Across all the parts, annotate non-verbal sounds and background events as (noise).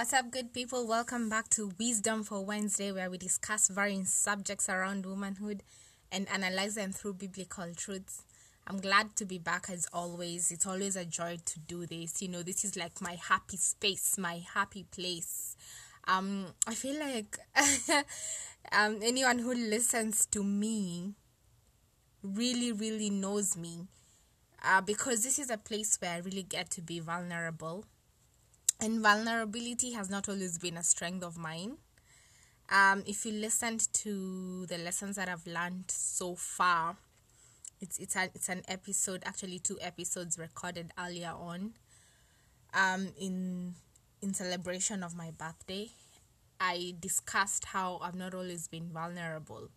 What's up, good people? Welcome back to Wisdom for Wednesday, where we discuss varying subjects around womanhood and analyze them through biblical truths. I'm glad to be back as always. It's always a joy to do this. You know, this is like my happy space, my happy place. Um, I feel like (laughs) um, anyone who listens to me really, really knows me uh, because this is a place where I really get to be vulnerable and vulnerability has not always been a strength of mine. Um, if you listened to the lessons that I've learned so far, it's it's a, it's an episode, actually two episodes recorded earlier on, um, in in celebration of my birthday. I discussed how I've not always been vulnerable,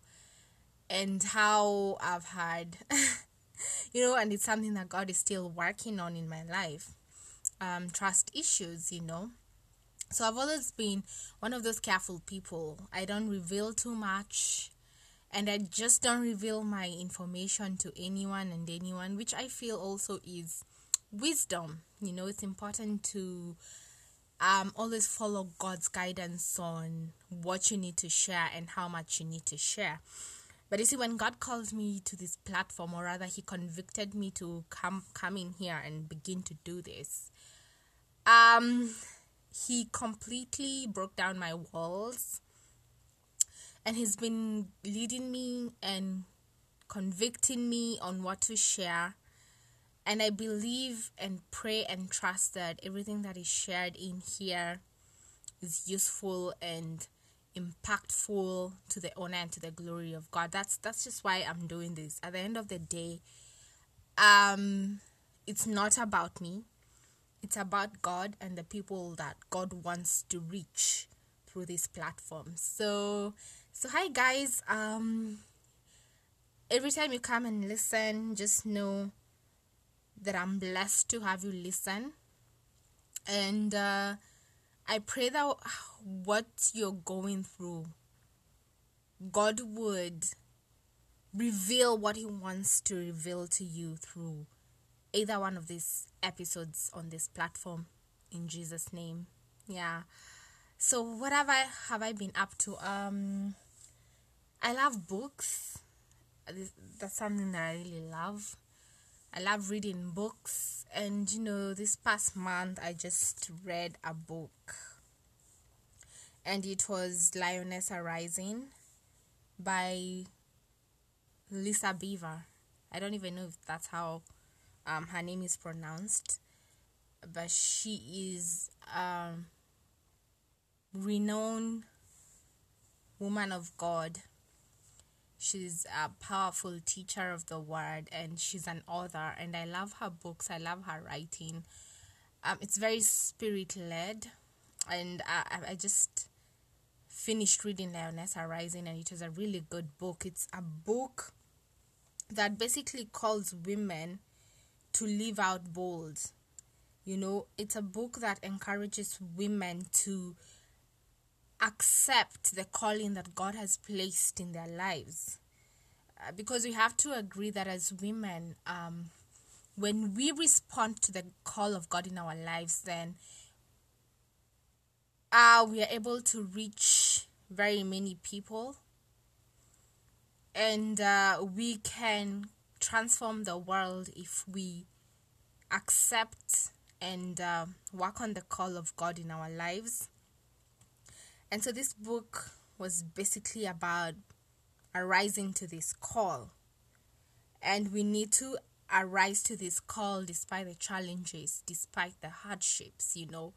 and how I've had, (laughs) you know, and it's something that God is still working on in my life um, trust issues, you know. So I've always been one of those careful people. I don't reveal too much and I just don't reveal my information to anyone and anyone, which I feel also is wisdom. You know, it's important to um, always follow God's guidance on what you need to share and how much you need to share. But you see, when God called me to this platform, or rather, He convicted me to come come in here and begin to do this, um, he completely broke down my walls and he's been leading me and convicting me on what to share. And I believe and pray and trust that everything that is shared in here is useful and impactful to the honor and to the glory of God. That's that's just why I'm doing this. At the end of the day, um it's not about me it's about God and the people that God wants to reach through this platform. So so hi guys, um every time you come and listen, just know that I'm blessed to have you listen. And uh I pray that what you're going through God would reveal what he wants to reveal to you through either one of these episodes on this platform in Jesus name. Yeah. So what have I have I been up to? Um I love books. That's something that I really love. I love reading books and you know this past month I just read a book and it was Lioness Arising by Lisa Bevere. I don't even know if that's how um, her name is pronounced, but she is a renowned woman of God. She's a powerful teacher of the word and she's an author and I love her books. I love her writing. Um, it's very spirit led and I, I just finished reading Lioness Arising and it was a really good book. It's a book that basically calls women to live out bold. You know, it's a book that encourages women to accept the calling that God has placed in their lives. Uh, because we have to agree that as women, um, when we respond to the call of God in our lives, then uh, we are able to reach very many people and uh, we can transform the world if we accept and uh, work on the call of God in our lives. And so this book was basically about arising to this call. And we need to arise to this call despite the challenges, despite the hardships, you know,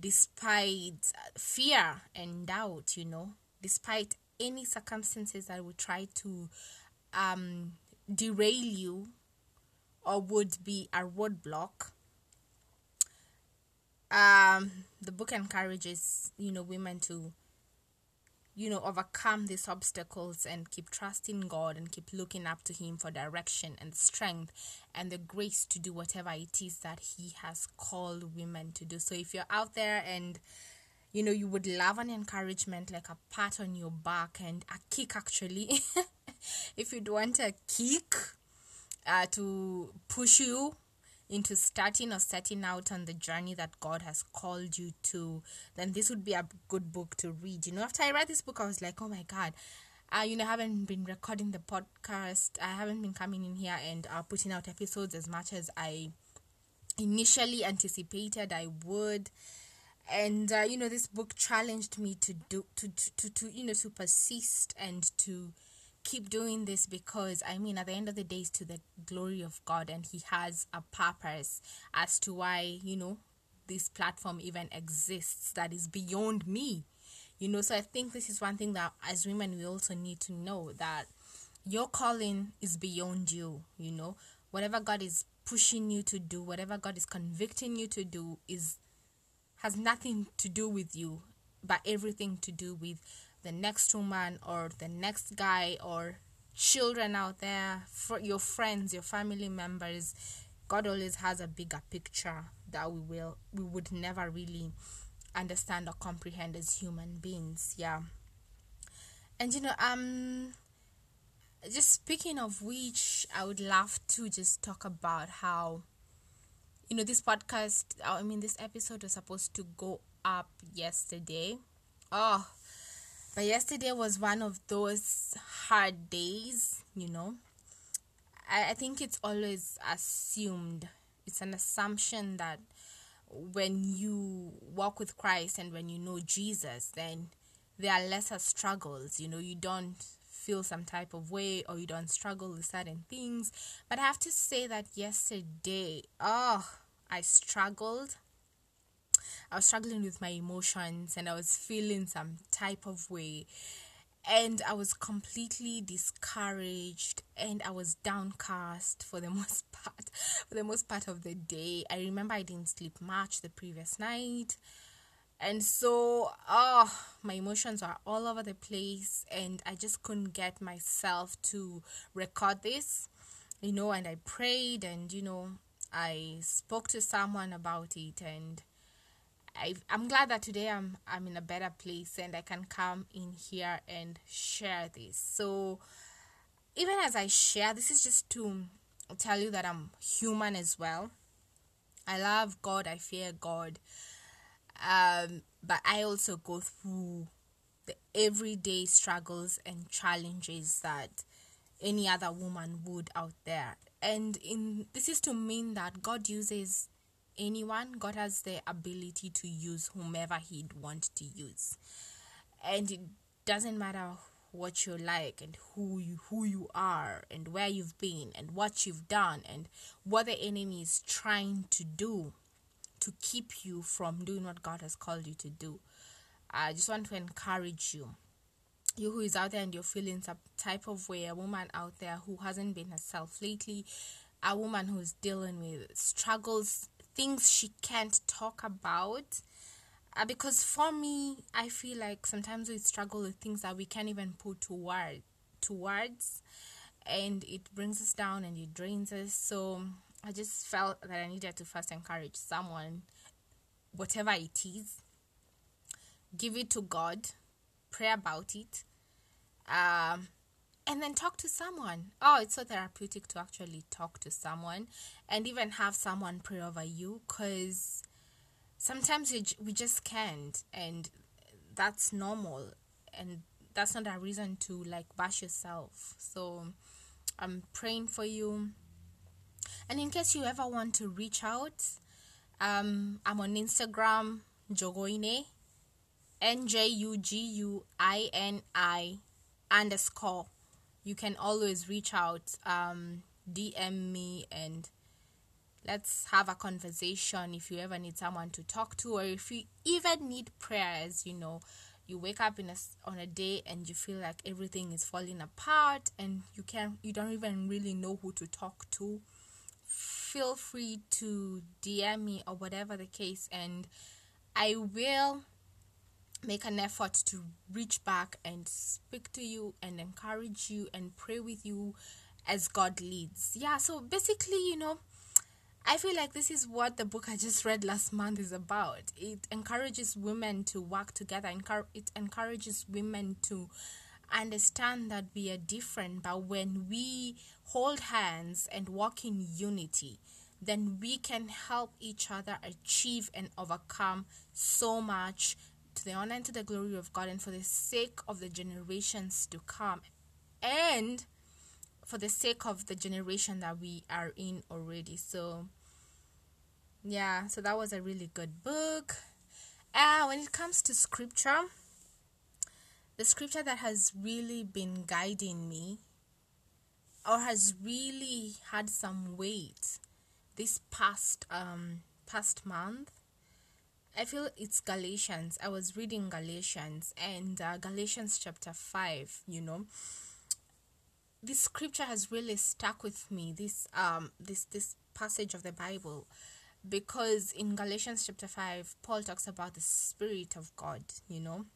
despite fear and doubt, you know, despite any circumstances that would try to um, derail you or would be a roadblock. Um, the book encourages, you know, women to, you know, overcome these obstacles and keep trusting God and keep looking up to Him for direction and strength and the grace to do whatever it is that He has called women to do. So if you're out there and you know, you would love an encouragement like a pat on your back and a kick actually. (laughs) if you'd want a kick uh, to push you into starting or setting out on the journey that God has called you to, then this would be a good book to read. You know, after I read this book, I was like, oh my God. I, you know, I haven't been recording the podcast. I haven't been coming in here and uh, putting out episodes as much as I initially anticipated I would and uh, you know this book challenged me to do to, to to to you know to persist and to keep doing this because I mean, at the end of the day, it's to the glory of God, and He has a purpose as to why, you know, this platform even exists that is beyond me. You know, so I think this is one thing that as women we also need to know that your calling is beyond you, you know. Whatever God is pushing you to do, whatever God is convicting you to do is has nothing to do with you, but everything to do with the next woman or the next guy or children out there, your friends, your family members. God always has a bigger picture that we will we would never really understand or comprehend as human beings. Yeah. And you know, um just speaking of which, I would love to just talk about how you know this podcast uh, I mean this episode was supposed to go up yesterday. Oh, but yesterday was one of those hard days, you know. I, I think it's always assumed, it's an assumption that when you walk with Christ and when you know Jesus, then there are lesser struggles. You know, you don't feel some type of way or you don't struggle with certain things. But I have to say that yesterday, oh, I struggled. I was struggling with my emotions and I was feeling some type of way. And I was completely discouraged and I was downcast for the (laughs) most part for the most part of the day. I remember I didn't sleep much the previous night. And so, oh, my emotions are all over the place, and I just couldn't get myself to record this, you know. And I prayed, and you know, I spoke to someone about it, and I I'm glad that today I'm I'm in a better place and I can come in here and share this. So even as I share, this is just to tell you that I'm human as well. I love God, I fear God. Um, but I also go through the everyday struggles and challenges that any other woman would out there. And in this is to mean that God uses anyone. God has the ability to use whomever He'd want to use, and it doesn't matter what you're like and who you who you are and where you've been and what you've done and what the enemy is trying to do to keep you from doing what God has called you to do. I just want to encourage you. You who is out there and you're feeling some type of way, a woman out there who hasn't been herself lately, a woman who's dealing with struggles things she can't talk about. Uh, because for me, I feel like sometimes we struggle with things that we can't even put to word to words, and it brings us down and it drains us. So I just felt that I needed to first encourage someone, whatever it is, give it to God, pray about it, um, and then talk to someone. Oh, it's so therapeutic to actually talk to someone and even have someone pray over you because sometimes we, we just can't, and that's normal, and that's not a reason to like bash yourself. So I'm praying for you. And in case you ever want to reach out, um, I'm on Instagram, Njuguini, N J U G U I N I underscore you can always reach out, um, DM me, and let's have a conversation if you ever need someone to talk to, or if you even need prayers. You know, you wake up in a, on a day and you feel like everything is falling apart, and you can not you don't even really know who to talk to. Feel free to DM me or whatever the case, and I will make an effort to reach back and speak to you and encourage you and pray with you as God leads. Yeah, so basically, you know, I feel like this is what the book I just read last month is about. It encourages women to work together, it encourages women to understand that we are different, but when we hold hands and walk in unity, then we can help each other achieve and overcome so much to the honor and to the glory of God and for the sake of the generations to come and for the sake of the generation that we are in already. So, yeah, so that was a really good book. Uh, when it comes to scripture, the scripture that has really been guiding me or has really had some weight this past um past month i feel it's galatians. I was reading galatians and uh, galatians chapter 5 you know. This scripture has really stuck with me this um this this passage of the bible because in galatians chapter 5 paul talks about the spirit of god you know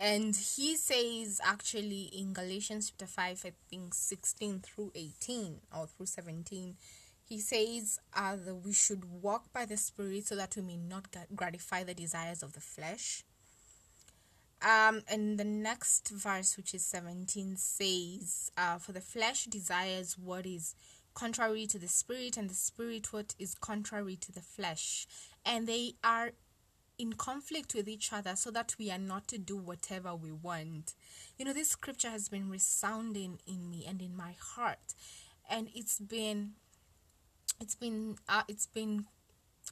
and he says actually in galatians chapter 5 i think 16 through 18 or through 17 he says uh, that we should walk by the spirit so that we may not gratify the desires of the flesh um, and the next verse, which is 17, says, uh, For the flesh desires what is contrary to the spirit, and the spirit what is contrary to the flesh. And they are in conflict with each other so that we are not to do whatever we want. You know, this scripture has been resounding in me and in my heart. And it's been it's been uh, it's been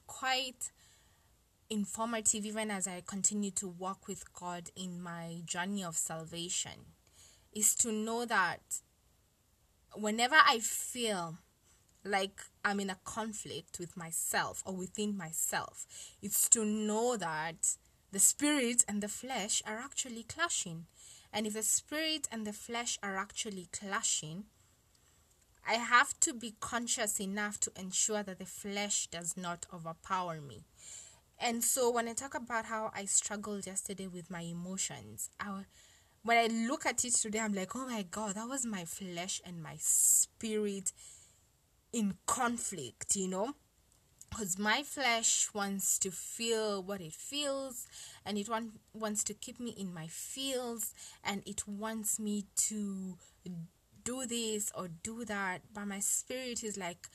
quite informative even as I continue to walk with God in my journey of salvation is to know that whenever I feel like I'm in a conflict with myself or within myself, it's to know that the spirit and the flesh are actually clashing. And if the spirit and the flesh are actually clashing, I have to be conscious enough to ensure that the flesh does not overpower me. And so when I talk about how I struggled yesterday with my emotions, I, when I look at it today, I'm like, oh my God, that was my flesh and my spirit in conflict, you know? Because my flesh wants to feel what it feels and it want, wants to keep me in my feels and it wants me to do this or do that. But my spirit is like,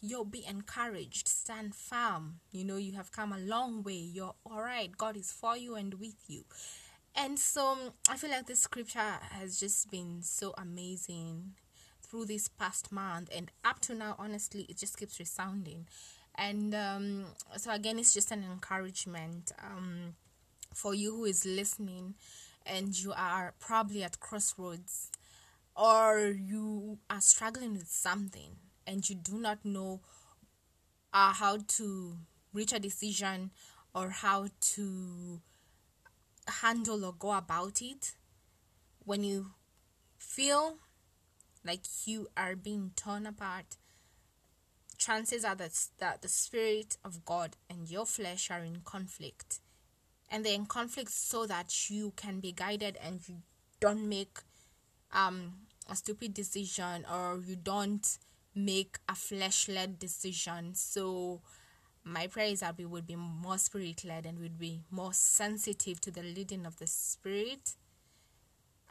yo be encouraged stand firm. You know you have come a long way. You're all right god is for you and with you. And so i feel like this scripture has just been so amazing through this past month and up to now honestly it just keeps resounding. And um, so again it's just an encouragement um, for you who is listening and you are probably at crossroads or you are struggling with something and you do not know uh, how to reach a decision or how to handle or go about it, when you feel like you are being torn apart, chances are that, that the Spirit of God and your flesh are in conflict. And they're in conflict so that you can be guided and you don't make um, a stupid decision or you don't make a flesh led decision. So, my prayer is that we would be more spirit led and would be more sensitive to the leading of the Spirit,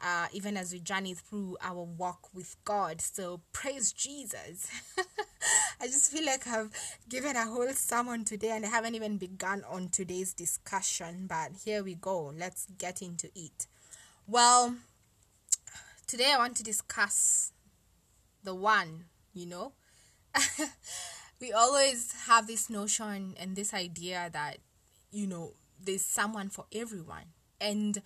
uh, even as we journey through our walk with God. So, praise Jesus. (laughs) I just feel like I've given a whole sermon today and I haven't even begun on today's discussion, but here we go. Let's get into it. Well, today I want to discuss the one you know? (laughs) we always have this notion and this idea that, you know, there's someone for everyone. And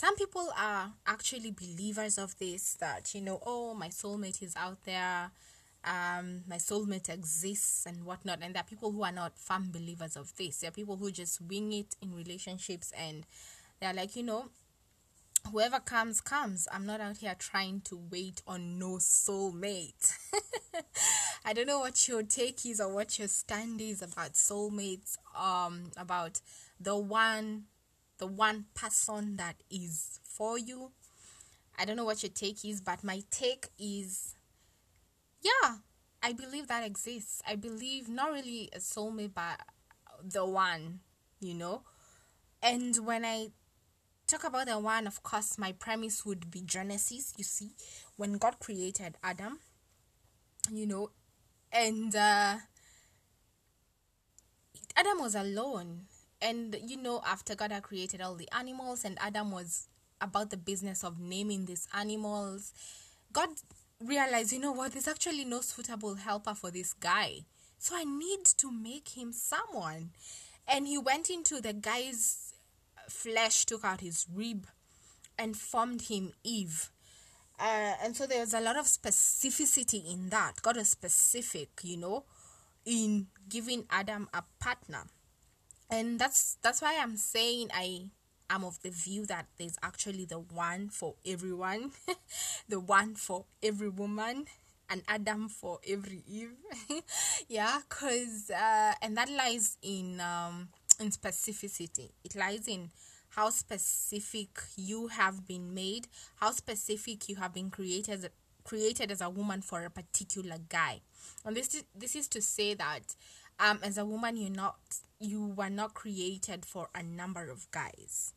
some people are actually believers of this that, you know, oh, my soulmate is out there, um, my soulmate exists and whatnot. And there are people who are not firm believers of this. There are people who just wing it in relationships and they're like, you know, whoever comes comes i'm not out here trying to wait on no soulmate (laughs) i don't know what your take is or what your stand is about soulmates um about the one the one person that is for you i don't know what your take is but my take is yeah i believe that exists i believe not really a soulmate but the one you know and when i talk about the one, of course, my premise would be Genesis. You see, when God created Adam, you know, and uh, Adam was alone. And you know, after God had created all the animals, and Adam was about the business of naming these animals, God realized, you know what, there's actually no suitable helper for this guy. So I need to make him someone. And he went into the guy's flesh, took out his rib, and formed him Eve. Uh, and so there's a lot of specificity in that. God is specific, you know, in giving Adam a partner. And that's that's why I'm saying I am of the view that there's actually the one for everyone, (laughs) the one for every woman, and Adam for every Eve. (laughs) yeah, cause uh, and that lies in um in specificity. It lies in how specific you have been made, how specific you have been created created as a woman for a particular guy. And this is this is to say that um as a woman you're not you were not created for a number of guys.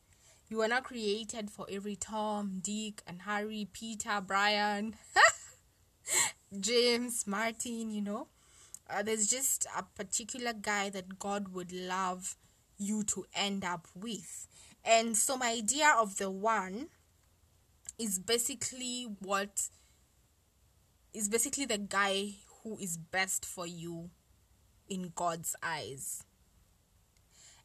You were not created for every Tom, Dick, and Harry, Peter, Brian. (laughs) James, Martin, you know. Uh, there's just a particular guy that God would love you to end up with. And so, my idea of the one is basically what is basically the guy who is best for you in God's eyes.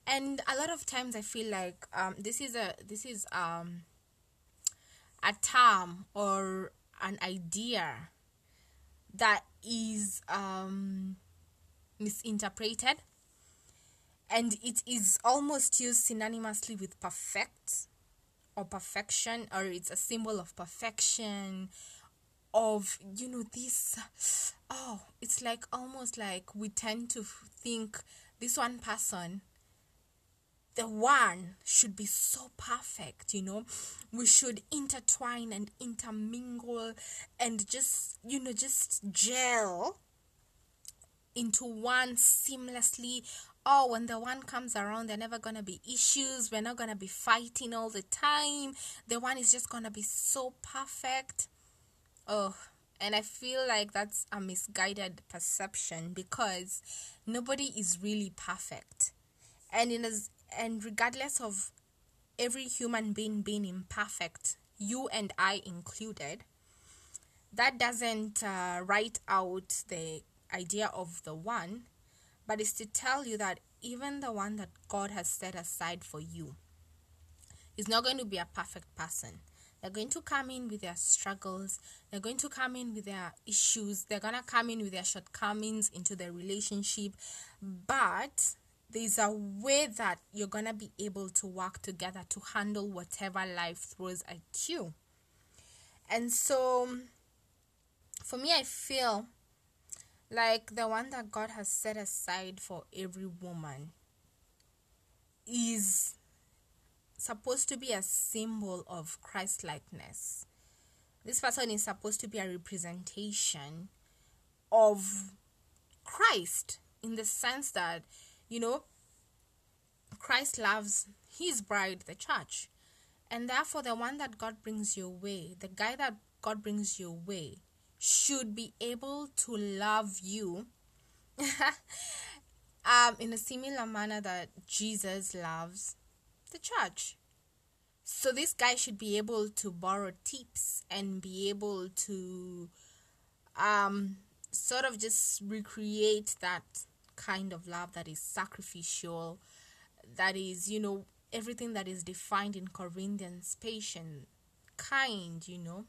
And a lot of times I feel like um, this is a this is um, a term or an idea that is um, misinterpreted and it is almost used synonymously with perfect or perfection or it's a symbol of perfection of you know this oh it's like almost like we tend to think this one person the one should be so perfect, you know. We should intertwine and intermingle and just, you know, just gel into one seamlessly. Oh, when the one comes around, there are never gonna be issues. We're not gonna be fighting all the time. The one is just gonna be so perfect. Oh, and I feel like that's a misguided perception because nobody is really perfect. And in as and regardless of every human being being imperfect, you and I included, that doesn't uh, write out the idea of the one, but is to tell you that even the one that God has set aside for you is not going to be a perfect person. They're going to come in with their struggles. They're going to come in with their issues. They're going to come in with their shortcomings into their relationship. But there's a way that you're gonna be able to work together to handle whatever life throws at you. And so, for me, I feel like the one that God has set aside for every woman is supposed to be a symbol of Christ likeness. This person is supposed to be a representation of Christ in the sense that you know, Christ loves his bride, the church. And therefore, the one that God brings your way, the guy that God brings your way, should be able to love you (laughs) um, in a similar manner that Jesus loves the church. So, this guy should be able to borrow tips and be able to um, sort of just recreate that kind of love that is sacrificial, that is, you know, everything that is defined in Corinthians, patient, kind, you know.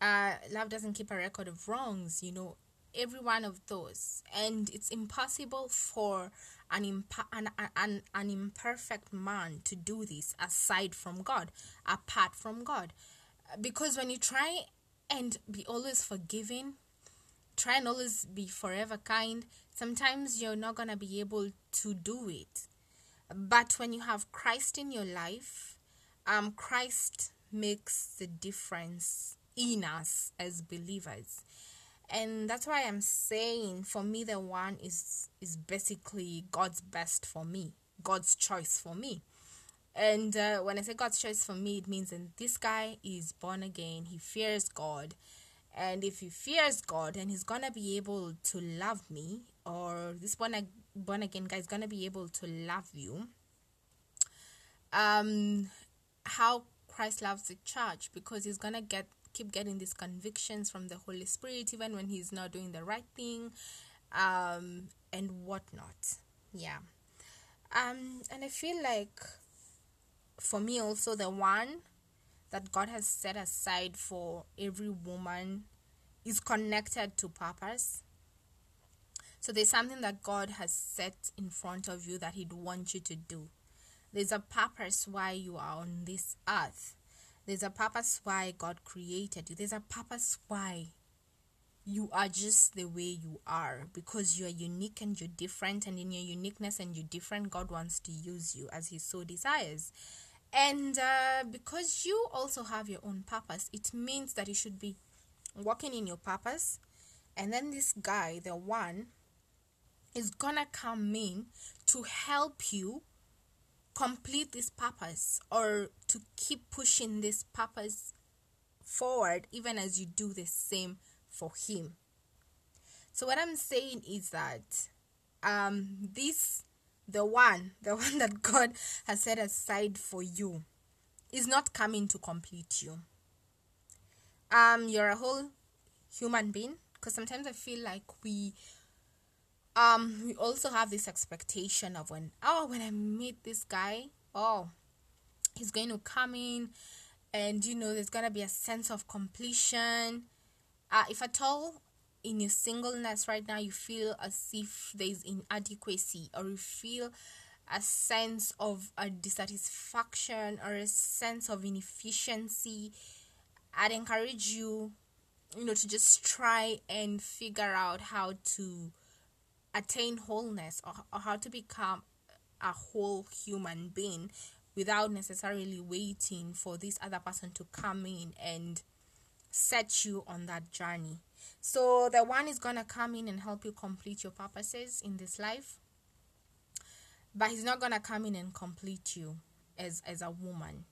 Uh, love doesn't keep a record of wrongs, you know, every one of those. And it's impossible for an, imp- an, an, an imperfect man to do this aside from God, apart from God. Because when you try and be always forgiving, try and always be forever kind, sometimes you're not going to be able to do it. But when you have Christ in your life, um, Christ makes the difference in us as believers. And that's why I'm saying for me the one is is basically God's best for me, God's choice for me. And uh, when I say God's choice for me, it means that this guy is born again. He fears God, And if he fears God, then he's gonna be able to love me, or this born, born again guy is gonna be able to love you. Um, how Christ loves the church because he's gonna get keep getting these convictions from the Holy Spirit even when he's not doing the right thing, um, and whatnot. Yeah. Um, and I feel like for me also the one that God has set aside for every woman is connected to purpose. So there's something that God has set in front of you that He'd want you to do. There's a purpose why you are on this earth. There's a purpose why God created you. There's a purpose why you are just the way you are because you are unique and you're different and in your uniqueness and you're different god wants to use you as he so desires and uh, because you also have your own purpose it means that you should be walking in your purpose and then this guy the one is gonna come in to help you complete this purpose or to keep pushing this purpose forward even as you do the same for him. So what I'm saying is that um this the one, (laughs) the one that God has set aside for you is not coming to complete you. Um you're a whole human being because sometimes I feel like we um we also have this expectation of when oh when I meet this guy, oh he's going to come in and you know there's gonna be a sense of completion. Uh, if at all in your singleness right now you feel as if there's inadequacy or you feel a sense of a dissatisfaction or a sense of inefficiency i'd encourage you you know to just try and figure out how to attain wholeness or, or how to become a whole human being without necessarily waiting for this other person to come in and set you on that journey. So the one is gonna come in and help you complete your purposes in this life. But he's not gonna come in and complete you as as a woman.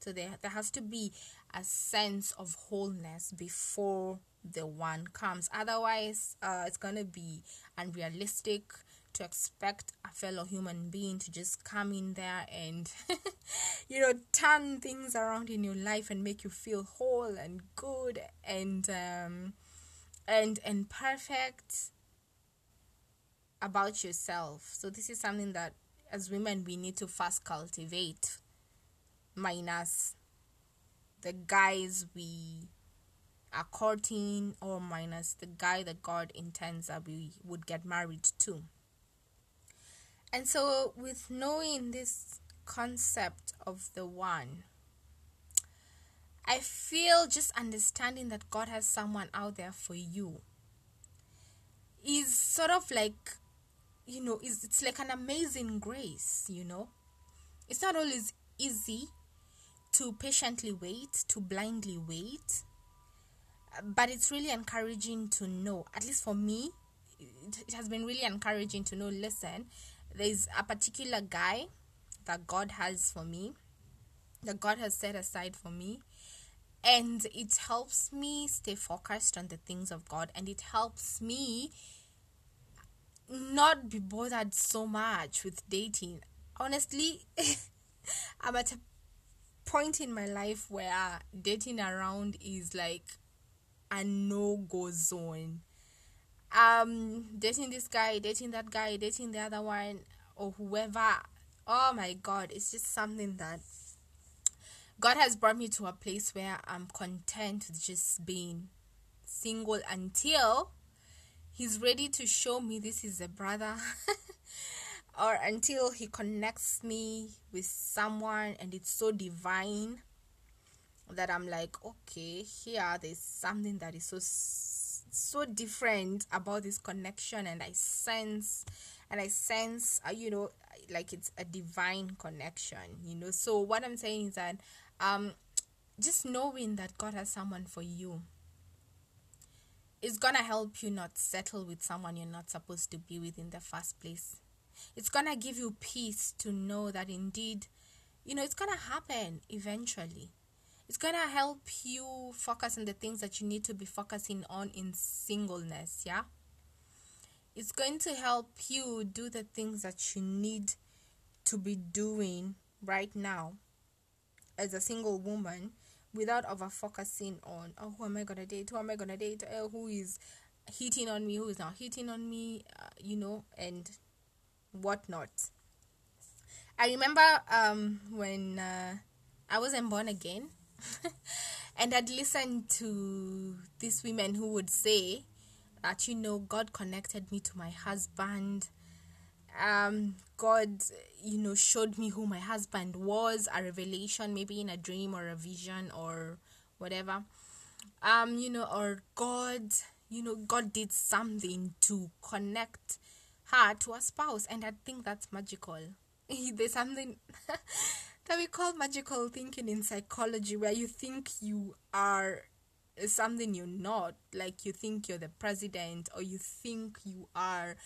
So there there has to be a sense of wholeness before the one comes. Otherwise, uh, it's gonna be unrealistic to expect a fellow human being to just come in there and (laughs) you know turn things around in your life and make you feel whole and good and um, and and perfect about yourself so this is something that as women we need to first cultivate minus the guys we are courting or minus the guy that god intends that we would get married to and so, with knowing this concept of the one, I feel just understanding that God has someone out there for you is sort of like, you know, is it's like an amazing grace, you know. It's not always easy to patiently wait, to blindly wait, but it's really encouraging to know, at least for me, it has been really encouraging to know listen there's a particular guy that God has for me, that God has set aside for me. And it helps me stay focused on the things of God and it helps me not be bothered so much with dating. Honestly, (laughs) I'm at a point in my life where dating around is like a no go zone um dating this guy dating that guy dating the other one or whoever oh my god it's just something that god has brought me to a place where i'm content with just being single until he's ready to show me this is a brother (laughs) or until he connects me with someone and it's so divine that i'm like okay here there's something that is so so different about this connection and i sense and i sense uh, you know like it's a divine connection you know. So what i'm saying is that um just knowing that god has someone for you is gonna help you not settle with someone you're not supposed to be with in the first place. It's gonna give you peace to know that indeed you know it's gonna happen eventually it's gonna help you focus on the things that you need to be focusing on in singleness yeah? It's going to help you do the things that you need to be doing right now as a single woman without over focusing on oh who am i gonna date? Who am i gonna date? Uh, who is hitting on me? Who is not hitting on me? Uh, you know and whatnot. I remember um when uh, i wasn't born again (laughs) and I'd listen to these women who would say that, you know, God connected me to my husband. Um, God, you know, showed me who my husband was, a revelation, maybe in a dream or a vision or whatever. Um, you know, or God, you know, God did something to connect her to a spouse, and I think that's magical. (laughs) There's something (laughs) that we call magical thinking in psychology, where you think you are uh, something you're not. Like you think you're the president, or you think you are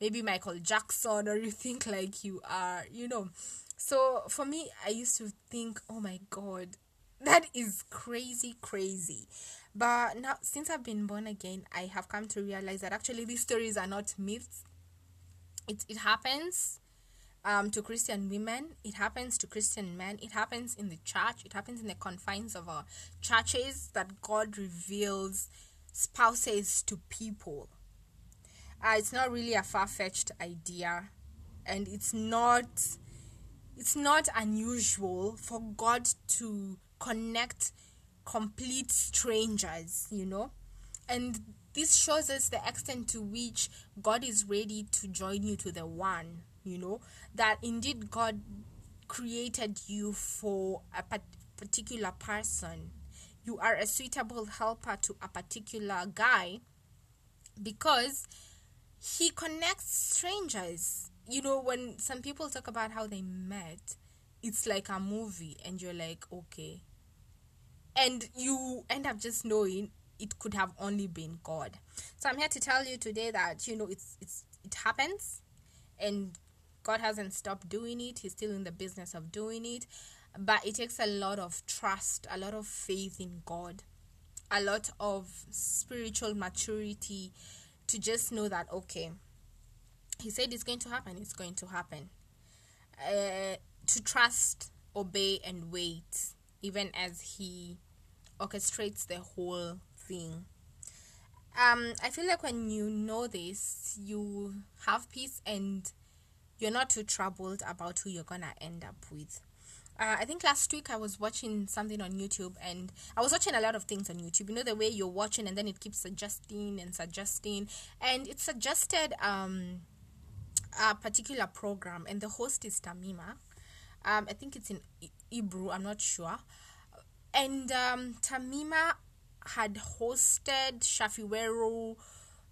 maybe Michael Jackson, or you (laughs) think like you are, you know. So for me, I used to think, oh my god, (laughs) that is crazy, crazy. But now, since I've been born again, I have come to realize that actually these stories are not myths. It, it happens um, to Christian women, it happens to Christian men, it happens in the church, it happens in the confines of our churches that God reveals spouses to people. Uh, it's not really a far fetched idea, and it's not it's not unusual for God to connect complete strangers, you know, and this shows us the extent to which God is ready to join you to the one you know that indeed god created you for a particular person. You are a suitable helper to a particular guy because he connects strangers. You know when some people talk about how they met it's like a movie and you're like okay. And you end up just knowing it could have only been god. So i'm here to tell you today that you know it's it's it happens and God hasn't stopped doing it, He's still in the business of doing it. But it takes a lot of trust, a lot of faith in God, a lot of spiritual maturity to just know that, okay, He said it's going to happen, it's going to happen. Uh, to trust, obey, and wait, even as He orchestrates the whole thing. Um, I feel like when you know this, you have peace and you're not too troubled about who you're gonna end up with. Uh, I think last week I was watching something on YouTube and I was watching a lot of things on YouTube. You know the way you're watching and then it keeps suggesting and suggesting, and it suggested um, a particular program, and the host is Tamima. Um, I think it's in Hebrew. I'm not sure. And um, Tamima had hosted Shaffie Weru,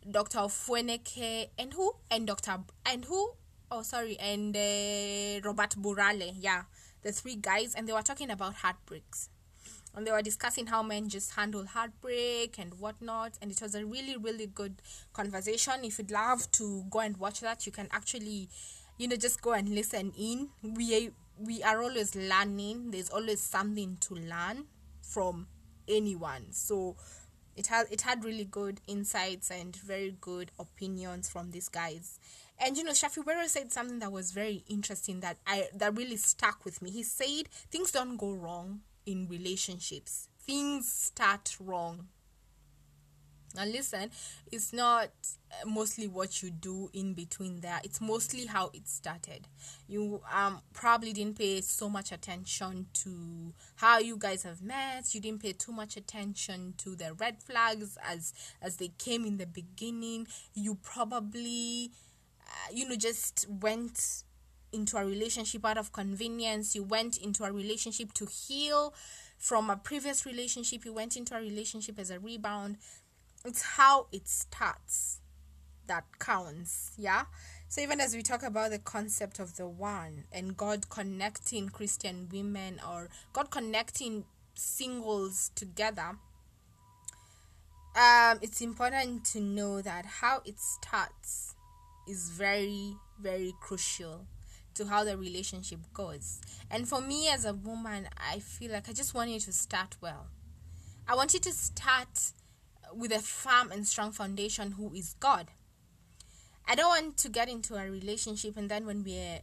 Dr. Ofweneke, and who? And Dr. and who? Oh sorry and uh, robert burale yeah. The three guys and they were talking about heartbreaks. And they were discussing how men just handle heartbreak and whatnot and it was a really really good conversation. If you'd love to go and watch that you can actually you know just go and listen in. We we are always learning. There's always something to learn from anyone. So it had it had really good insights and very good opinions from these guys and you know, Shaffie Weru said something that was very interesting that I that really stuck with me. He said things don't go wrong in relationships. Things start wrong. Now listen, it's not mostly what you do in between there. It's mostly how it started. You um probably didn't pay so much attention to how you guys have met. You didn't pay too much attention to the red flags as as they came in the beginning. You probably you know just went into a relationship out of convenience. You went into a relationship to heal from a previous relationship. You went into a relationship as a rebound. It's how it starts that counts yeah? So even as we talk about the concept of the one and god connecting christian women or god connecting singles together um it's important to know that how it starts is very, very crucial to how the relationship goes. And for me as a woman, I feel like I just want you to start well. I want you to start with a firm and strong foundation who is God. I don't want to get into a relationship and then when we're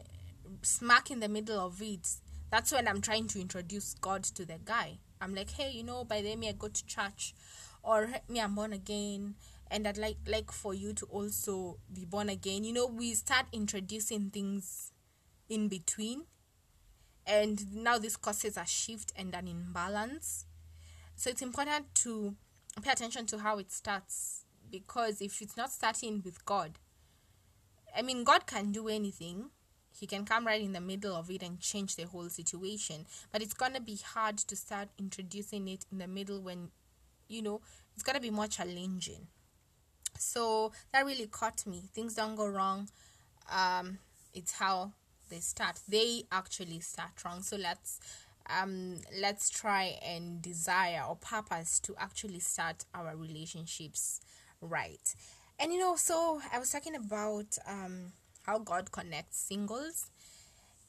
smack in the middle of it, that's when I'm trying to introduce God to the guy. I'm like, hey, you know, by the way, me I go to church, or me, I'm born again, and I'd like like for you to also be born again. You know, we start introducing things in between, and now this causes a shift and an imbalance. So it's important to pay attention to how it starts because if it's not starting with God, I mean, God can do anything. He can come right in the middle of it and change the whole situation. But it's gonna be hard to start introducing it in the middle when, you know, it's gonna be more challenging. So that really caught me. Things don't go wrong. Um, it's how they start. They actually start wrong. So let's um let's try and desire or purpose to actually start our relationships right. And you know, so I was talking about um how God connects singles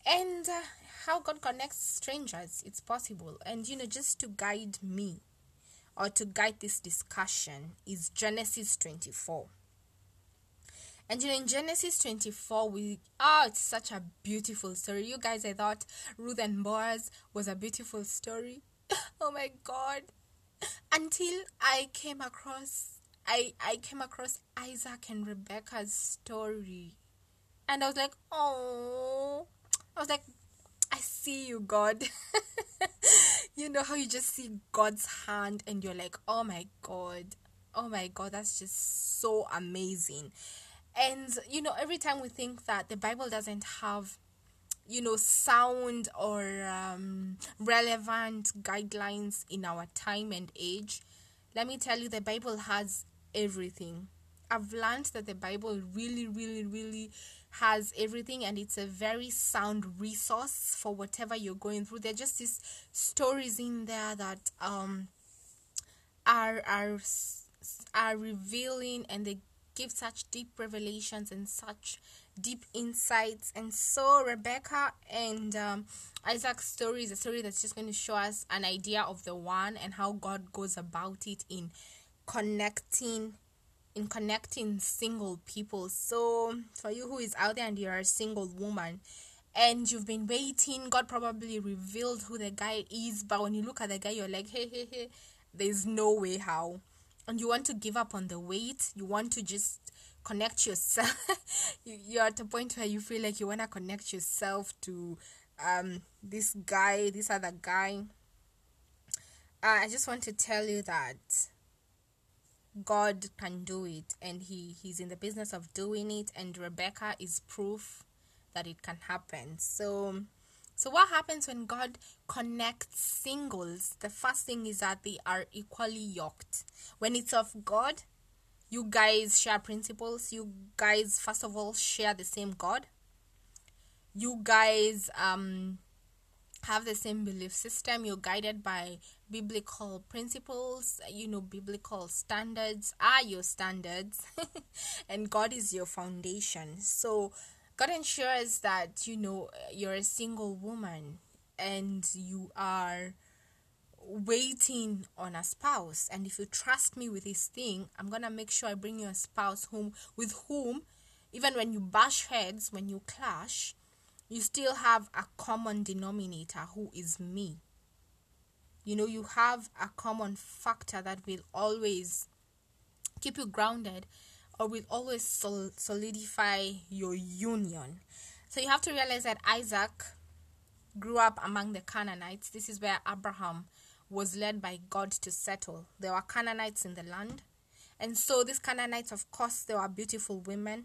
and uh, how God connects strangers. It's possible. And you know, just to guide me or to guide this discussion is Genesis 24. And you know, in Genesis 24, we oh, it's such a beautiful story. You guys, I thought Ruth and Boaz was a beautiful story. (laughs) oh my God! Until I came across, I I came across Isaac and Rebecca's story, and I was like, oh, I was like, I see you, God. (laughs) you know how you just see God's hand, and you're like, oh my God, oh my God, that's just so amazing. And you know every time we think that the bible doesn't have you know sound or um, relevant guidelines in our time and age let me tell you the bible has everything. I've learned that the bible really really really has everything and it's a very sound resource for whatever you're going through there are just these stories in there that um are are are revealing and they give such deep revelations and such deep insights. And so, Rebecca and um, Isaac's story is a story that's just going to show us an idea of the one and how God goes about it in connecting in connecting single people. So, for you who is out there and you're a single woman and you've been waiting, God probably revealed who the guy is, but when you look at the guy, you're like, hey, hey, hey, there's no way how. And you want to give up on the wait, you want to just connect yourself. (laughs) You're at a point where you feel like you want to connect yourself to um this guy this other guy. Uh, i just want to tell you that god can do it and he he's in the business of doing it and rebecca is proof that it can happen so so, what happens when God connects singles? The first thing is that they are equally yoked. When it's of God, you guys share principles. You guys, first of all, share the same God. You guys um, have the same belief system. You're guided by biblical principles, you know, biblical standards are your standards, (laughs) and God is your foundation. So, God ensures that you know you're a single woman and you are waiting on a spouse and if you trust me with this thing i'm gonna make sure i bring you a spouse whom with whom even when you bash heads when you clash you still have a common denominator who is me you know you have a common factor that will always keep you grounded or will always sol- solidify your union. So you have to realize that Isaac grew up among the Canaanites. This is where Abraham was led by God to settle. There were Canaanites in the land. And so these Canaanites, of course, they were beautiful women.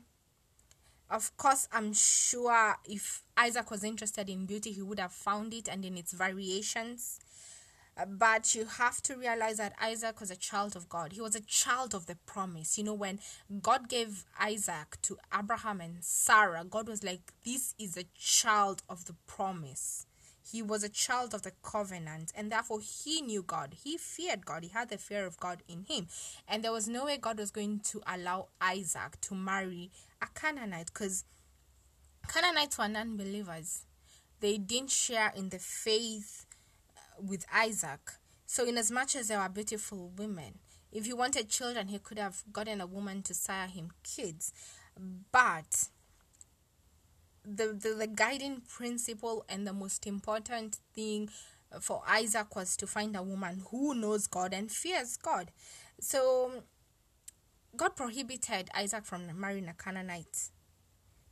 Of course, I'm sure if Isaac was interested in beauty, he would have found it and in its variations. But you have to realize that Isaac was a child of God. He was a child of the promise. You know, when God gave Isaac to Abraham and Sarah, God was like, This is a child of the promise. He was a child of the covenant, and therefore he knew God. He feared God. He had the fear of God in him. And there was no way God was going to allow Isaac to marry a Canaanite because Canaanites were non believers, they didn't share in the faith with Isaac. So, in as much as they were beautiful women, if he wanted children, he could have gotten a woman to sire him kids. But the, the, the guiding principle and the most important thing for Isaac was to find a woman who knows God and fears God. So God prohibited Isaac from marrying a Canaanite.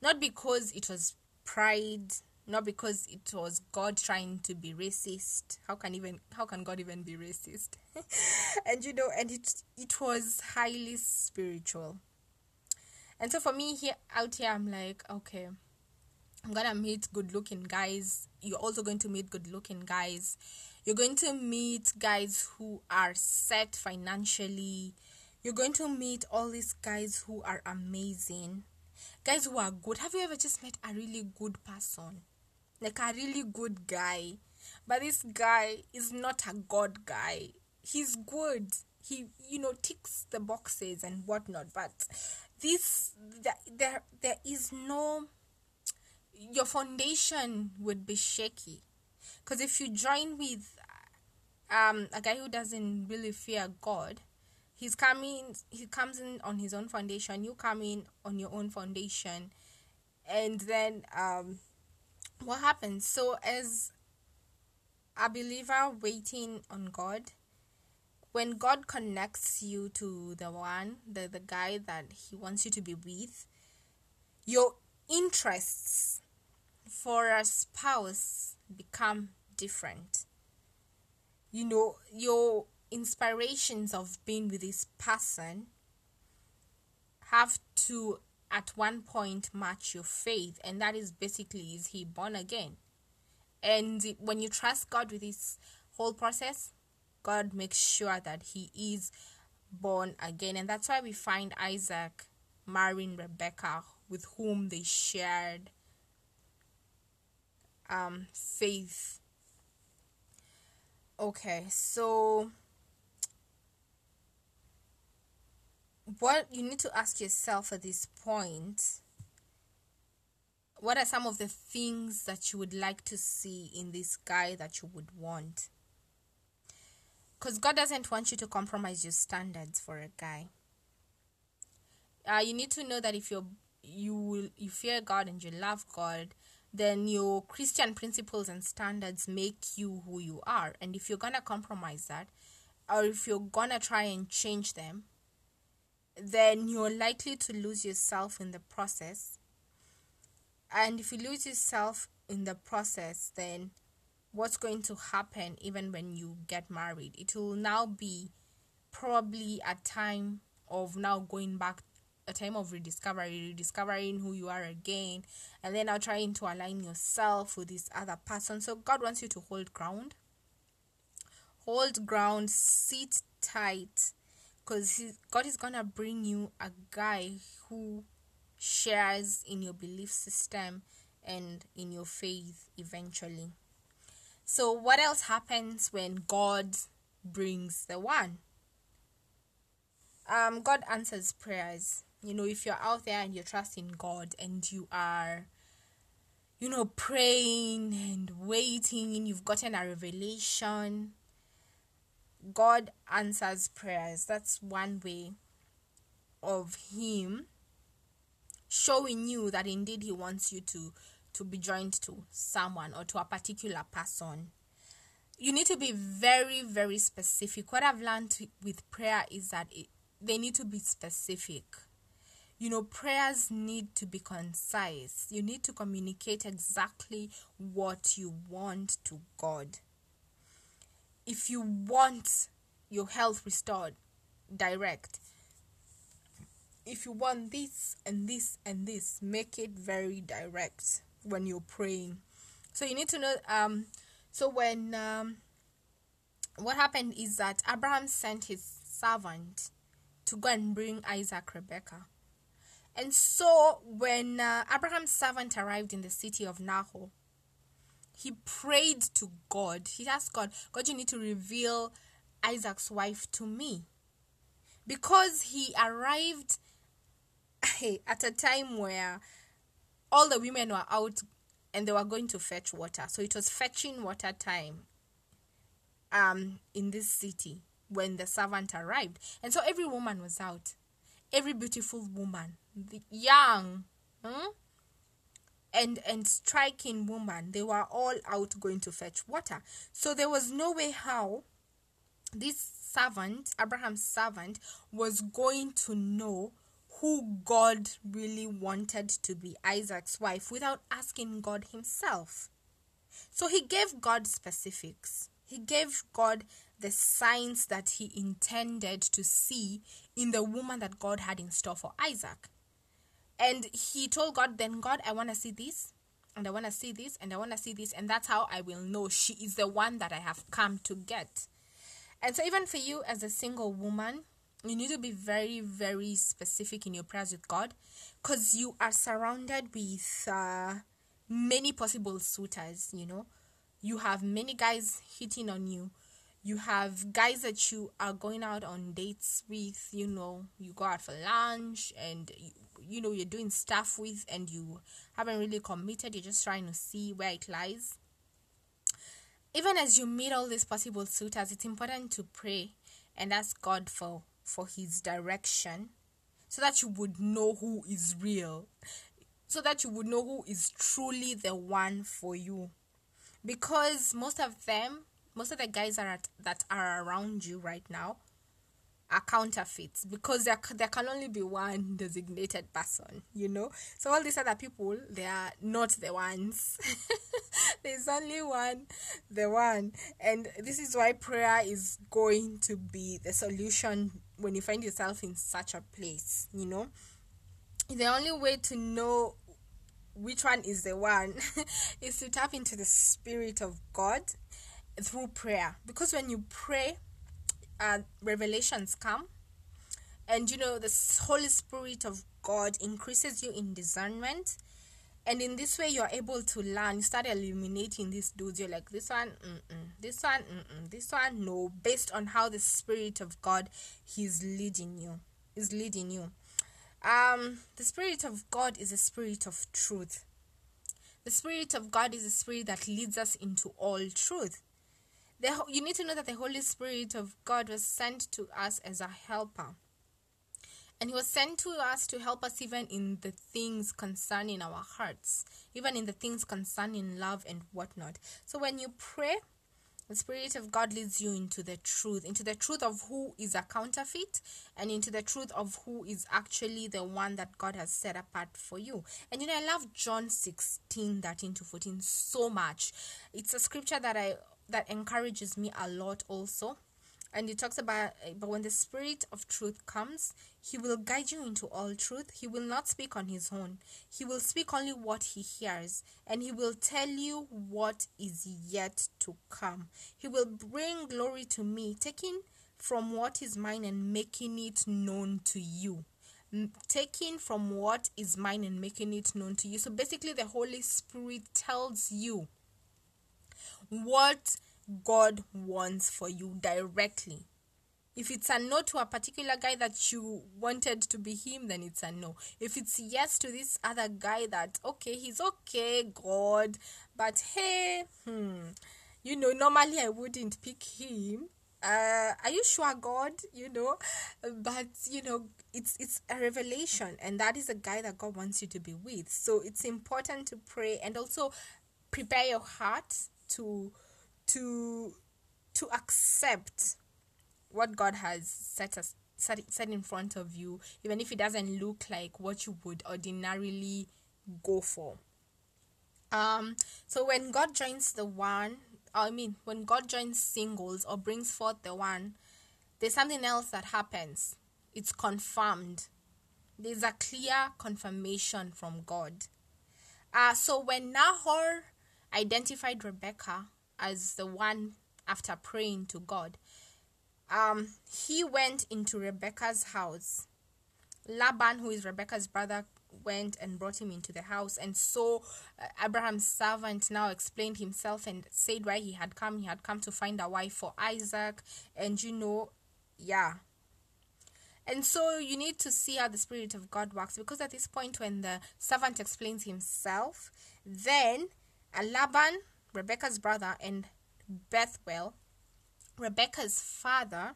Not because it was pride, not because it was God trying to be racist. How can even how can God even be racist? (laughs) and you know, and it it was highly spiritual. And so for me here out here I'm like, okay, I'm gonna meet good looking guys. You're also going to meet good looking guys. You're going to meet guys who are set financially. You're going to meet all these guys who are amazing. Guys who are good. Have you ever just met a really good person? Like a really good guy. But this guy is not a god guy. He's good. He, you know, ticks the boxes and whatnot. But this, there, there is no your foundation would be shaky. Because if you join with um, a guy who doesn't really fear God, he's coming, he comes in on his own foundation, you come in on your own foundation, and then um, what happens? So, as a believer waiting on God, when God connects you to the one, the, the guy that He wants you to be with, your interests for a spouse become different. You know, your inspirations of being with this person have to at one point match your faith and that is basically is he born again and when you trust god with this whole process god makes sure that he is born again and that's why we find isaac marrying rebecca with whom they shared um, faith. Okay, so what you need to ask yourself at this point what are some of the things that you would like to see in this guy that you would want? Because God doesn't want you to compromise your standards for a guy. Uh, you need to know that if you're you will you fear God and you love God, then your Christian principles and standards make you who you are. And if you're gonna compromise that, or if you're gonna try and change them, then you're likely to lose yourself in the process. And if you lose yourself in the process, then what's going to happen even when you get married? It will now be probably a time of now going back a time of rediscovery, rediscovering who you are again, and then now trying to align yourself with this other person. So God wants you to hold ground. Hold ground, sit tight, because God is gonna bring you a guy who shares in your belief system and in your faith eventually. So, what else happens when God brings the one? Um, God answers prayers you know if you're out there and you're trusting god and you are you know praying and waiting and you've gotten a revelation god answers prayers that's one way of him showing you that indeed he wants you to to be joined to someone or to a particular person you need to be very very specific what i've learned with prayer is that it, they need to be specific you know, prayers need to be concise. You need to communicate exactly what you want to God. If you want your health restored, direct. If you want this and this and this, make it very direct when you're praying. So you need to know um so when um what happened is that Abraham sent his servant to go and bring Isaac Rebecca and so when uh, Abraham's servant arrived in the city of Nahor, he prayed to God. He asked God, God, you need to reveal Isaac's wife to me. Because he arrived at a time where all the women were out and they were going to fetch water. So it was fetching water time um in this city when the servant arrived. And so every woman was out. Every beautiful woman, the young, hmm? And and striking woman, they were all out going to fetch water. So there was no way how this servant, Abraham's servant, was going to know who God really wanted to be Isaac's wife without asking God himself. So he gave God specifics. He gave God the signs that he intended to see in the woman that God had in store for Isaac. And he told God, Then God, I want to see this, and I want to see this, and I want to see this, and that's how I will know she is the one that I have come to get. And so, even for you as a single woman, you need to be very, very specific in your prayers with God because you are surrounded with uh, many possible suitors, you know. You have many guys hitting on you. You have guys that you are going out on dates with, you know, you go out for lunch and you, you know you're doing stuff with and you haven't really committed, you're just trying to see where it lies. Even as you meet all these possible suitors, it's important to pray and ask God for for his direction so that you would know who is real so that you would know who is truly the one for you. Because most of them most of the guys are at, that are around you right now are counterfeits because there, there can only be one designated person, you know. So all these other people, they are not the ones. (laughs) There's only one, the one. And this is why prayer is going to be the solution when you find yourself in such a place, you know. The only way to know which one is the one (laughs) is to tap into the Spirit of God through prayer. Because when you pray, uh, revelations come and you know the holy spirit of god increases you in discernment. And in this way you're able to learn. You start illuminating these dudes. You're like this one mm-mm, this one mm-mm, this one no. Based on how the spirit of god he's leading you. Is leading you. Um the spirit of god is a spirit of truth. The spirit of god is a spirit that leads us into all truth the, you need to know that the Holy Spirit of God was sent to us as a helper. And he was sent to us to help us even in the things concerning our hearts, even in the things concerning love and whatnot. So when you pray, the Spirit of God leads you into the truth, into the truth of who is a counterfeit, and into the truth of who is actually the one that God has set apart for you. And you know, I love John 16 13 to 14 so much. It's a scripture that I that encourages me a lot also. And he talks about eh, but when the spirit of truth comes he will guide you into all truth. He will not speak on his own. He will speak only what he hears. And he will tell you what is yet to come. He will bring glory to me taking from what is mine and making it known to you. Taking from what is mine and making it known to you. So basically the holy spirit tells you what God wants for you directly. If it's a no to a particular guy that you wanted to be him, then it's a no. If it's yes to this other guy that, okay, he's okay, God, but hey, hmm, you know, normally I wouldn't pick him. Uh, are you sure, God? You know, but you know, it's it's a revelation, and that is a guy that God wants you to be with. So it's important to pray and also prepare your heart to to to accept what God has set us set, set in front of you, even if it doesn't look like what you would ordinarily go for. Um, so when God joins the one, I mean, when God joins singles or brings forth the one, there's something else that happens. It's confirmed. There's a clear confirmation from God. Uh, so when Nahor identified Rebecca as the one after praying to God, um, he went into Rebecca's house. Laban, who is Rebecca's brother, went and brought him into the house. And so uh, Abraham's servant now explained himself and said why he had come. He had come to find a wife for Isaac. And you know, yeah. And so you need to see how the Spirit of God works because at this point, when the servant explains himself, then Uh, Laban, Rebecca's brother, and Bethuel, Rebecca's father,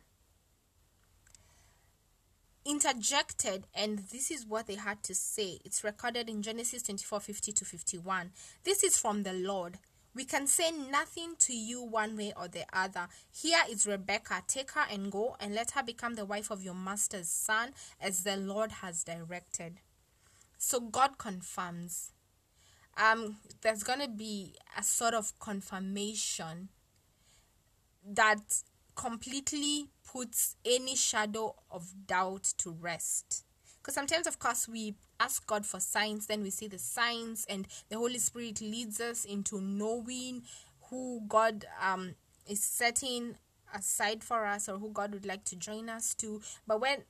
interjected and this is what they had to say it's recorded in genesis 24 50 to 51 this is from the lord we can say nothing to you one way or the other. Here is Rebecca. Take her and go, and let her become the wife of your master's son, as the Lord has directed. So God confirms. Um, there's gonna be a sort of confirmation that completely puts any shadow of doubt to rest. Because sometimes, of course, we ask God for signs, then we see the signs, and the Holy Spirit leads us into knowing who God um, is setting aside for us or who God would like to join us to. But when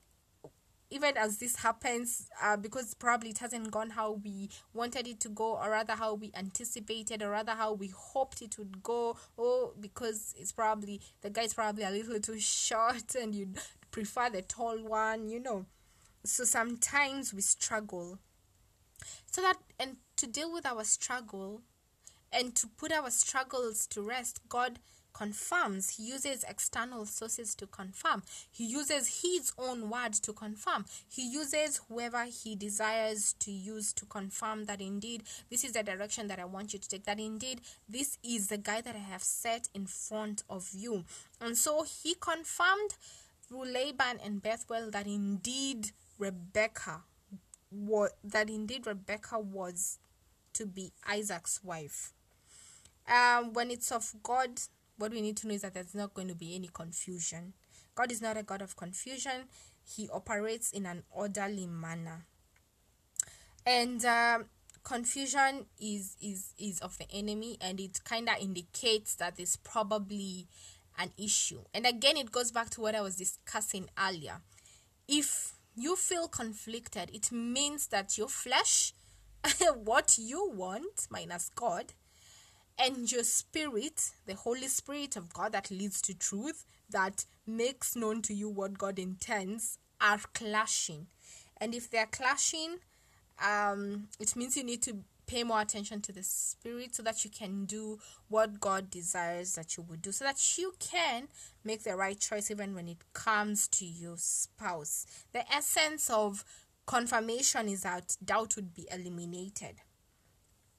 even as this happens, uh, because probably it hasn't gone how we wanted it to go, or rather how we anticipated, or rather how we hoped it would go, or because it's probably the guy's probably a little too short (laughs) and you'd prefer the tall one, you know. So sometimes we struggle. So that and to deal with our struggle and to put our struggles to rest god confirms he uses external sources to confirm. He uses his own word to confirm. He uses whoever he desires to use to confirm that indeed this is the direction that i want you to take that indeed this is the guy that i have set in front of you. And so he confirmed through laban and bethuel that indeed Rebecca what that indeed Rebecca was to be Isaac's wife. Um, when it's of God, what we need to know is that there's not going to be any confusion. God is not a God of confusion. He operates in an orderly manner. And um, confusion is is is of the enemy, and it kind of indicates that there's probably an issue. And again, it goes back to what I was discussing earlier. If you feel conflicted, it means that your flesh, (laughs) what you want, minus God, and your spirit, the Holy Spirit of God that leads to truth, that makes known to you what God intends, are clashing. And if they're clashing, um, it means you need to pay more attention to the spirit so that you can do what God desires that you would do, so that you can make the right choice even when it comes to your spouse. The essence of confirmation is that doubt would be eliminated.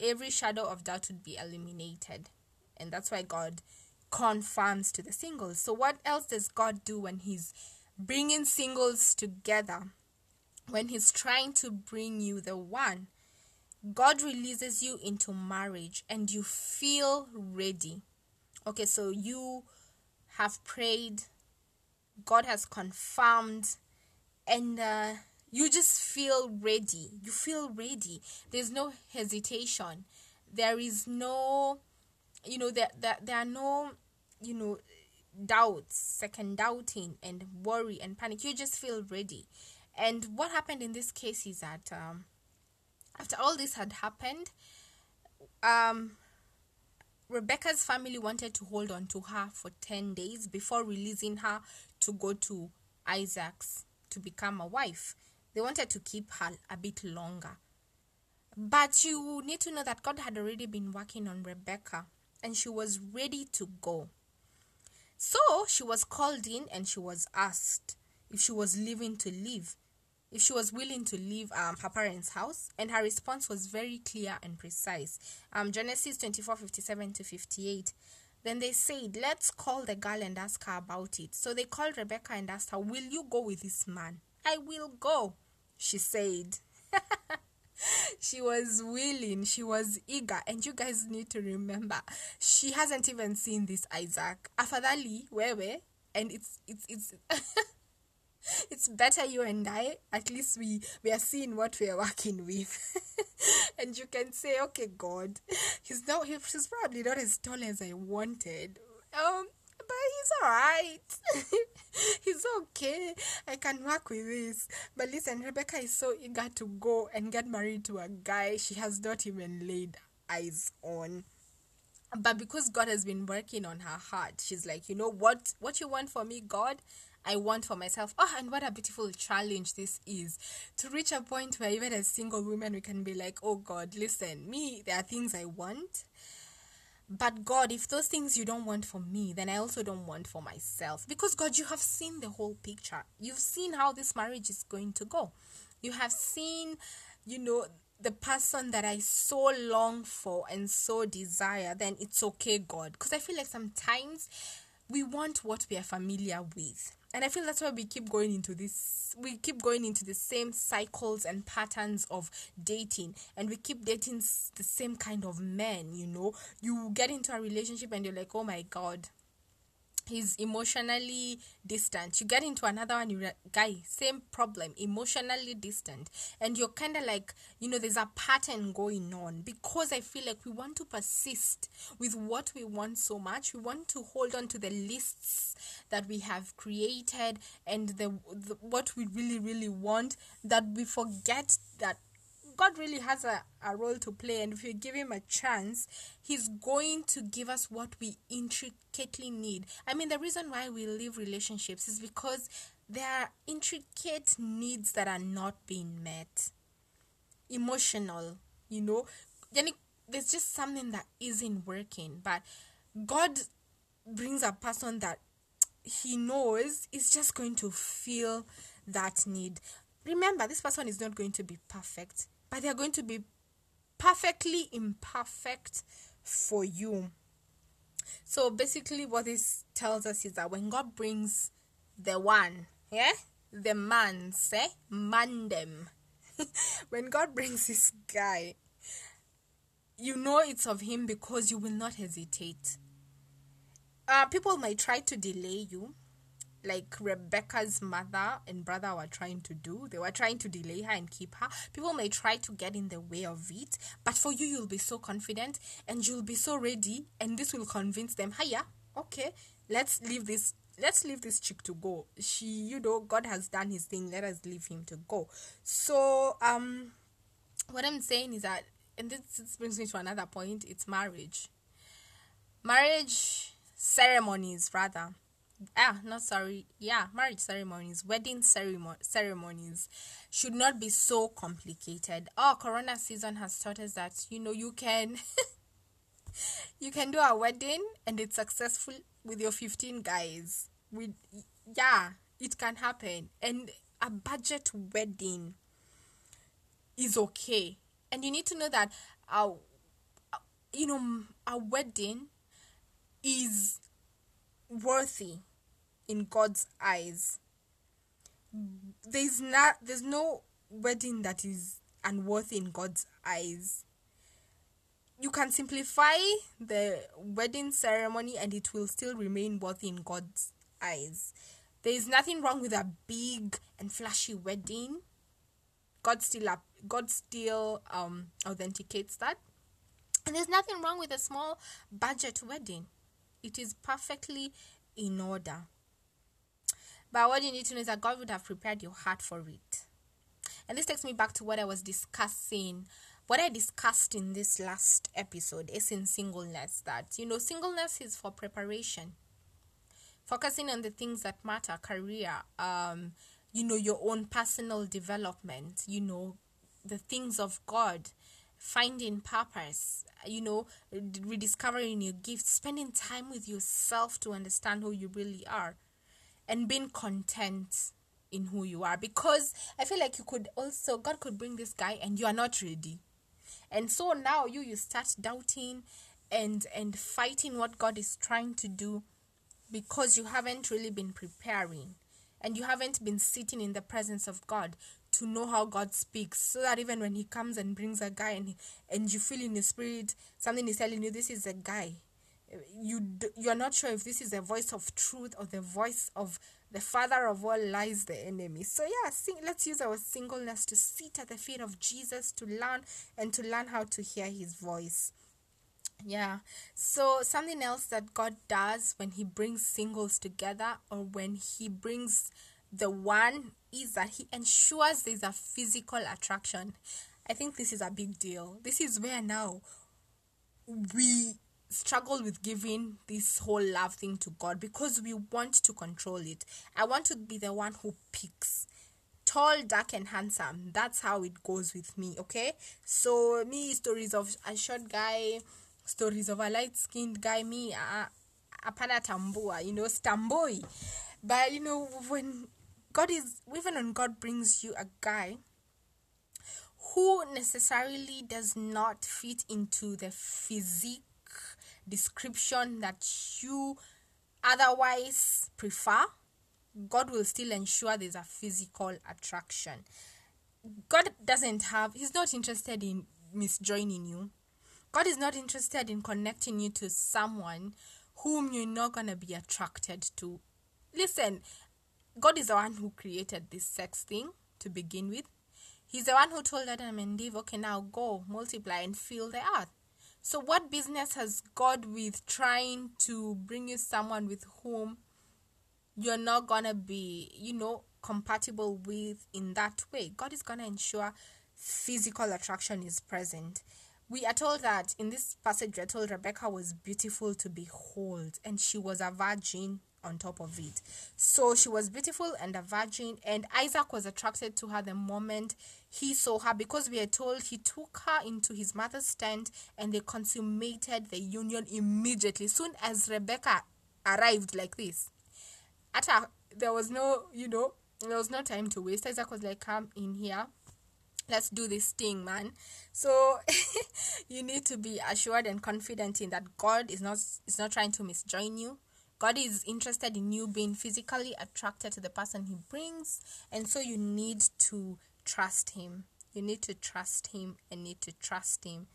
Every shadow of doubt would be eliminated. And that's why God confirms to the singles. So, what else does God do when He's bringing singles together? When He's trying to bring you the one? God releases you into marriage and you feel ready. Okay, so you have prayed, God has confirmed, and uh, you just feel ready. You feel ready. There's no hesitation. There is no, you know, there, there, there are no, you know, doubts, second doubting, and worry and panic. You just feel ready. And what happened in this case is that um, after all this had happened, um, Rebecca's family wanted to hold on to her for 10 days before releasing her to go to Isaac's to become a wife. They wanted to keep her a bit longer. But you need to know that God had already been working on Rebecca and she was ready to go. So she was called in and she was asked if she was leaving to leave if she was willing to leave um, her parents' house, and her response was very clear and precise. Um, Genesis 24 57 to 58. Then they said, Let's call the girl and ask her about it. So they called Rebecca and asked her, Will you go with this man? I will go, she said. (laughs) she was willing, she was eager, and you guys need to remember, she hasn't even seen this Isaac. Afadhali, wewe, and it's it's it's (laughs) it's better you and I, at least we, we are seeing what we are working with. (laughs) and you can say, okay, God, he's not, he's probably not as tall as I wanted. Um, but he's alright. (laughs) he's okay. I can work with this. But listen, Rebecca is so eager to go and get married to a guy she has not even laid eyes on but because god has been working on her heart she's like you know what what you want for me god I want for myself. Oh, and what a beautiful challenge this is to reach a point where even as single women we can be like, oh God, listen, me, there are things I want. But God, if those things you don't want for me, then I also don't want for myself. Because God, you have seen the whole picture. You've seen how this marriage is going to go. You have seen, you know, the person that I so long for and so desire, then it's okay, God. Because I feel like sometimes we want what we are familiar with. And I feel that's why we keep going into this, we keep going into the same cycles and patterns of dating. And we keep dating the same kind of men, you know. You get into a relationship and you're like, oh my God, he's emotionally distant. You get into another one you're guy same problem emotionally distant. And you're kind of like you know there's a pattern going on because i feel like we want to persist with what we want so much. We want to hold on to the lists that we have created and the, the what we really really want that we forget that God really has a, a role to play, and if we give Him a chance, He's going to give us what we intricately need. I mean, the reason why we leave relationships is because there are intricate needs that are not being met. Emotional, you know, there's just something that isn't working, but God brings a person that He knows is just going to feel that need remember this person is not going to be perfect but they're going to be perfectly imperfect for you. So basically, what this tells us is that when God brings the one, yeah, the man, say, man them. (laughs) when God brings this guy, you know it's of Him because you will not hesitate. Uh, people might try to delay you, like Rebecca's mother and brother were trying to do. They were trying to delay her and keep her. People may try to get in the way of it, but for you, you'll be so confident and you'll be so ready, and this will convince them, hiya, okay, let's leave this. Let's leave this chick to go. She, you know, God has done his thing. Let us leave him to go. So, um, what I'm saying is that, and this, this brings me to another point. It's marriage. Marriage ceremonies, rather ah not sorry. Yeah marriage ceremonies wedding ceremony ceremonies should not be so complicated. Oh corona season has taught us that you know you can (laughs) you can do a wedding and it's successful with your 15 guys. With yeah it can happen. And a budget wedding is okay. And you need to know that our you know a wedding is worthy in God's eyes. There's not there's no wedding that is unworthy in God's eyes. You can simplify the wedding ceremony and it will still remain worthy in God's eyes. There is nothing wrong with a big and flashy wedding. God still up God still um authenticates that. And there's nothing wrong with a small budget wedding. It is perfectly in order. But what you need to know is that God would have prepared your heart for it. And this takes me back to what I was discussing. What I discussed in this last episode is in singleness that, you know, singleness is for preparation. Focusing on the things that matter, career, um, you know, your own personal development, you know, the things of God, finding purpose, you know, rediscovering your gifts, spending time with yourself to understand who you really are, and being content in who you are. Because I feel like you could also, God could bring this guy and you are not ready. And so now you you start doubting and and fighting what God is trying to do because you haven't really been preparing and you haven't been sitting in the presence of God to know how God speaks so that even when he comes and brings a guy and and you feel in the spirit something is telling you this is a guy you you are not sure if this is the voice of truth or the voice of the father of all lies the enemy so yeah sing, let's use our singleness to sit at the feet of jesus to learn and to learn how to hear his voice yeah so something else that god does when he brings singles together or when he brings the one is that he ensures there's a physical attraction. I think this is a big deal. This is where now we struggle with giving this whole love thing to God because we want to control it. I want to be the one who picks tall, dark, and handsome. That's how it goes with me, okay? So, me, stories of a short guy, stories of a light skinned guy, me, uh, apana tambua, you know, stamboy. But, you know, when God is, even when God brings you a guy who necessarily does not fit into the physique description that you otherwise prefer, God will still ensure there's a physical attraction. God doesn't have, He's not interested in misjoining you. God is not interested in connecting you to someone whom you're not going to be attracted to. Listen, God is the one who created this sex thing to begin with. He's the one who told Adam and Eve, okay, now go, multiply, and fill the earth. So, what business has God with trying to bring you someone with whom you're not gonna be, you know, compatible with in that way? God is gonna ensure physical attraction is present. We are told that in this passage, we're told Rebecca was beautiful to behold, and she was a virgin on top of it. So she was beautiful and a virgin, and Isaac was attracted to her the moment he saw her because we are told he took her into his mother's tent and they consummated the union immediately. Soon as Rebecca arrived, like this, at her, there was no, you know, there was no time to waste. Isaac was like, Come in here let's do this thing man so (laughs) you need to be assured and confident in that god is not is not trying to misjoin you God is interested in you being physically attracted to the person He brings, and so you need to trust Him. You need to trust Him and need to trust Him.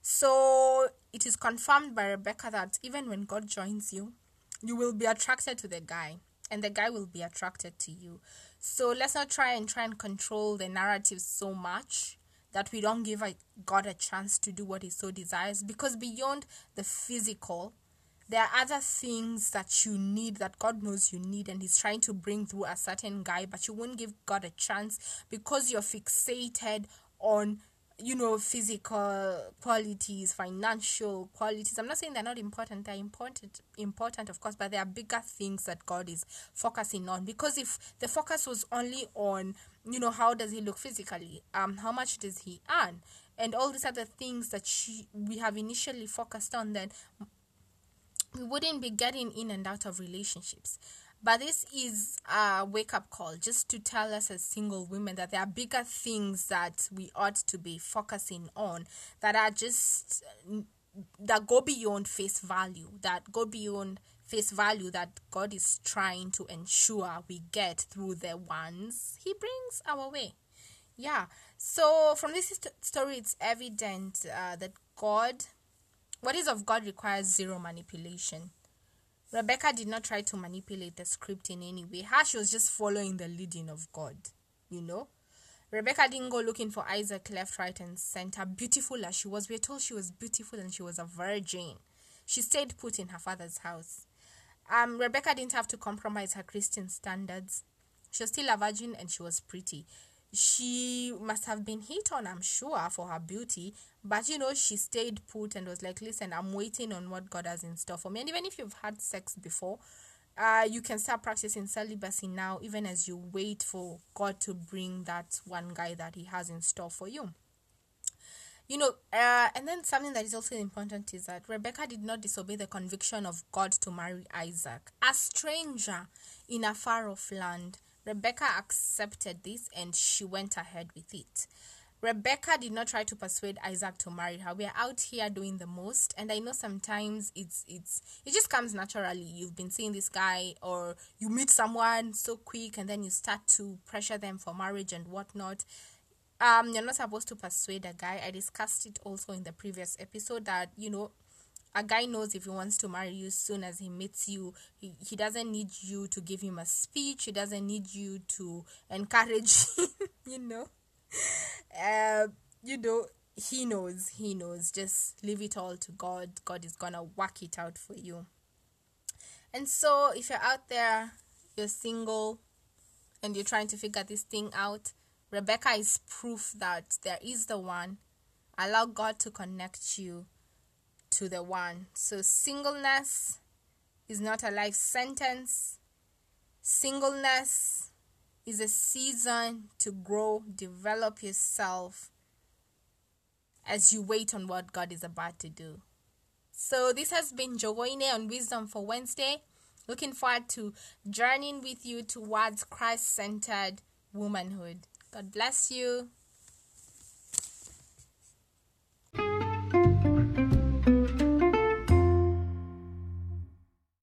So it is confirmed by Rebecca that even when God joins you, you will be attracted to the guy, and the guy will be attracted to you. So let's not try and try and control the narrative so much that we don't give a, God a chance to do what He so desires, because beyond the physical, there are other things that you need that God knows you need, and He's trying to bring through a certain guy, but you won't give God a chance because you're fixated on you know physical qualities financial qualities. I'm not saying they're not important. They're important important of course but there are bigger things that god is focusing on. Because if the focus was only on you know how does he look physically? Um how much does he earn? And all these other things that she, we have initially focused on then we wouldn't be getting in and out of relationships. But this is a wake up call just to tell us as single women that there are bigger things that we ought to be focusing on that are just that go beyond face value, that go beyond face value that God is trying to ensure we get through the ones He brings our way. Yeah. So from this story, it's evident uh, that God what is of God requires zero manipulation. Rebecca did not try to manipulate the script in any way. Her, she was just following the leading of God, you know. Rebecca didn't go looking for Isaac left, right, and center. Beautiful as she was, we are told she was beautiful and she was a virgin. She stayed put in her father's house. Um, Rebecca didn't have to compromise her Christian standards. She was still a virgin and she was pretty she must have been hit on, I'm sure, for her beauty. But you know, she stayed put and was like, listen, I'm waiting on what God has in store for me. And even if you've had sex before, uh, you can start practicing celibacy now, even as you wait for God to bring that one guy that He has in store for you. You know, uh, and then something that is also important is that Rebecca did not disobey the conviction of God to marry Isaac, a stranger in a far off land. Rebecca accepted this and she went ahead with it. Rebecca did not try to persuade Isaac to marry her. We are out here doing the most, and I know sometimes it's it's it just comes naturally. You've been seeing this guy, or you meet someone so quick, and then you start to pressure them for marriage and whatnot. Um, you're not supposed to persuade a guy. I discussed it also in the previous episode that you know a guy knows if he wants to marry you soon as he meets you he, he doesn't need you to give him a speech he doesn't need you to encourage him (laughs) you know? Uh, you know he knows he knows. Just leave it all to god. God is gonna work it out for you. And so if you're out there you're single and you're trying to figure this thing out rebecca is proof that there is the one. Allow god to connect you to the one. So, singleness is not a life sentence. Singleness is a season to grow, develop yourself as you wait on what God is about to do. So, this has been Joine on Wisdom for Wednesday. Looking forward to journeying with you towards Christ centered womanhood. God bless you.